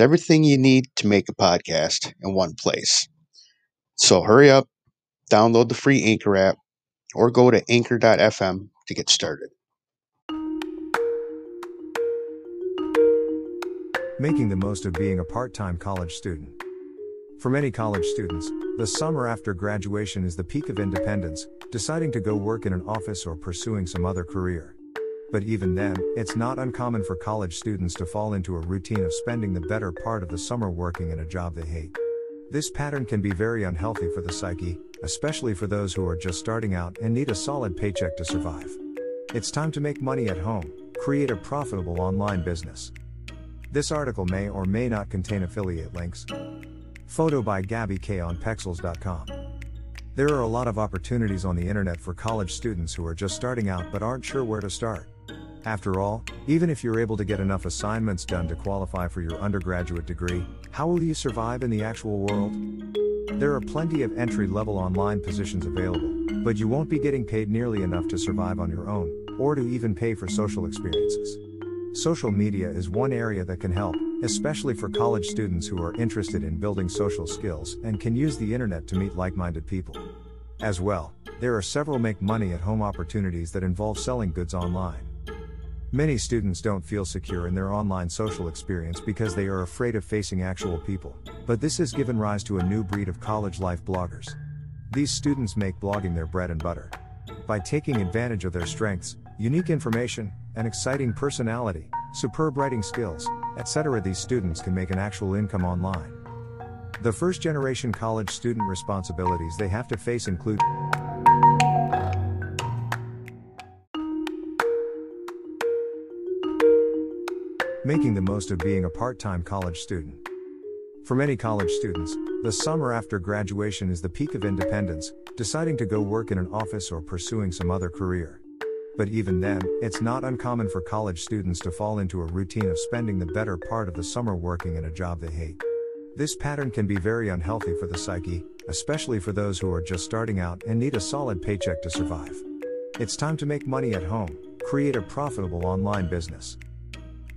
It's everything you need to make a podcast in one place. So hurry up, download the free Anchor app, or go to anchor.fm to get started. Making the most of being a part time college student. For many college students, the summer after graduation is the peak of independence, deciding to go work in an office or pursuing some other career. But even then, it's not uncommon for college students to fall into a routine of spending the better part of the summer working in a job they hate. This pattern can be very unhealthy for the psyche, especially for those who are just starting out and need a solid paycheck to survive. It's time to make money at home, create a profitable online business. This article may or may not contain affiliate links. Photo by Gabby K on Pexels.com. There are a lot of opportunities on the internet for college students who are just starting out but aren't sure where to start. After all, even if you're able to get enough assignments done to qualify for your undergraduate degree, how will you survive in the actual world? There are plenty of entry level online positions available, but you won't be getting paid nearly enough to survive on your own, or to even pay for social experiences. Social media is one area that can help, especially for college students who are interested in building social skills and can use the internet to meet like minded people. As well, there are several make money at home opportunities that involve selling goods online. Many students don't feel secure in their online social experience because they are afraid of facing actual people, but this has given rise to a new breed of college life bloggers. These students make blogging their bread and butter. By taking advantage of their strengths, unique information, and exciting personality, superb writing skills, etc., these students can make an actual income online. The first generation college student responsibilities they have to face include Making the most of being a part time college student. For many college students, the summer after graduation is the peak of independence, deciding to go work in an office or pursuing some other career. But even then, it's not uncommon for college students to fall into a routine of spending the better part of the summer working in a job they hate. This pattern can be very unhealthy for the psyche, especially for those who are just starting out and need a solid paycheck to survive. It's time to make money at home, create a profitable online business.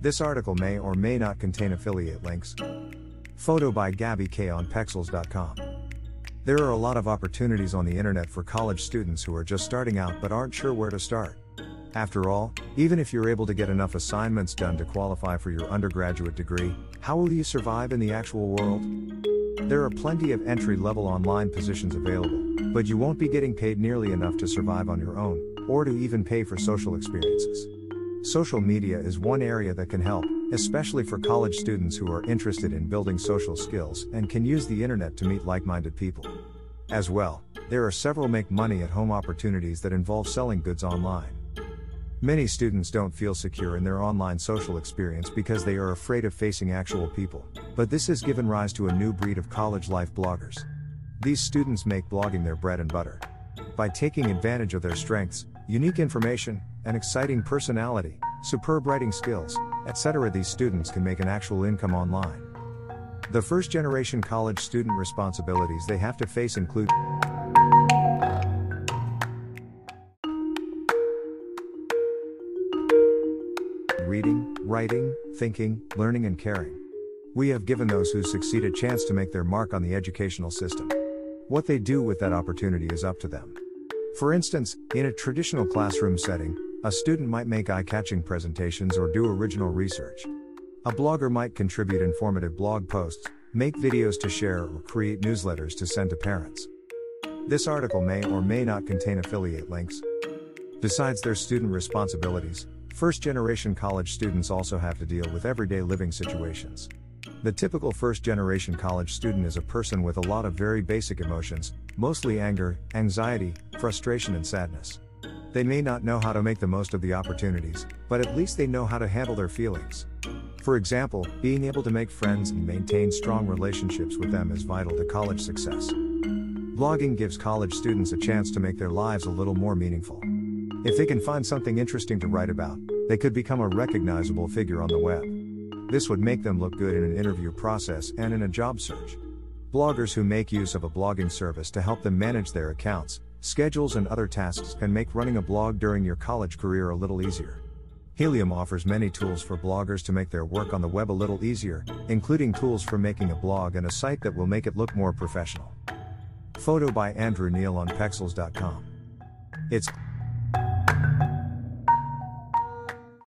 This article may or may not contain affiliate links. Photo by Gabby K on Pexels.com. There are a lot of opportunities on the internet for college students who are just starting out but aren't sure where to start. After all, even if you're able to get enough assignments done to qualify for your undergraduate degree, how will you survive in the actual world? There are plenty of entry level online positions available, but you won't be getting paid nearly enough to survive on your own, or to even pay for social experiences. Social media is one area that can help, especially for college students who are interested in building social skills and can use the internet to meet like minded people. As well, there are several make money at home opportunities that involve selling goods online. Many students don't feel secure in their online social experience because they are afraid of facing actual people, but this has given rise to a new breed of college life bloggers. These students make blogging their bread and butter. By taking advantage of their strengths, unique information, an exciting personality, superb writing skills, etc., these students can make an actual income online. The first generation college student responsibilities they have to face include reading, writing, thinking, learning, and caring. We have given those who succeed a chance to make their mark on the educational system. What they do with that opportunity is up to them. For instance, in a traditional classroom setting, a student might make eye catching presentations or do original research. A blogger might contribute informative blog posts, make videos to share, or create newsletters to send to parents. This article may or may not contain affiliate links. Besides their student responsibilities, first generation college students also have to deal with everyday living situations. The typical first generation college student is a person with a lot of very basic emotions, mostly anger, anxiety, frustration, and sadness. They may not know how to make the most of the opportunities, but at least they know how to handle their feelings. For example, being able to make friends and maintain strong relationships with them is vital to college success. Blogging gives college students a chance to make their lives a little more meaningful. If they can find something interesting to write about, they could become a recognizable figure on the web. This would make them look good in an interview process and in a job search. Bloggers who make use of a blogging service to help them manage their accounts, schedules, and other tasks can make running a blog during your college career a little easier. Helium offers many tools for bloggers to make their work on the web a little easier, including tools for making a blog and a site that will make it look more professional. Photo by Andrew Neel on Pexels.com. It's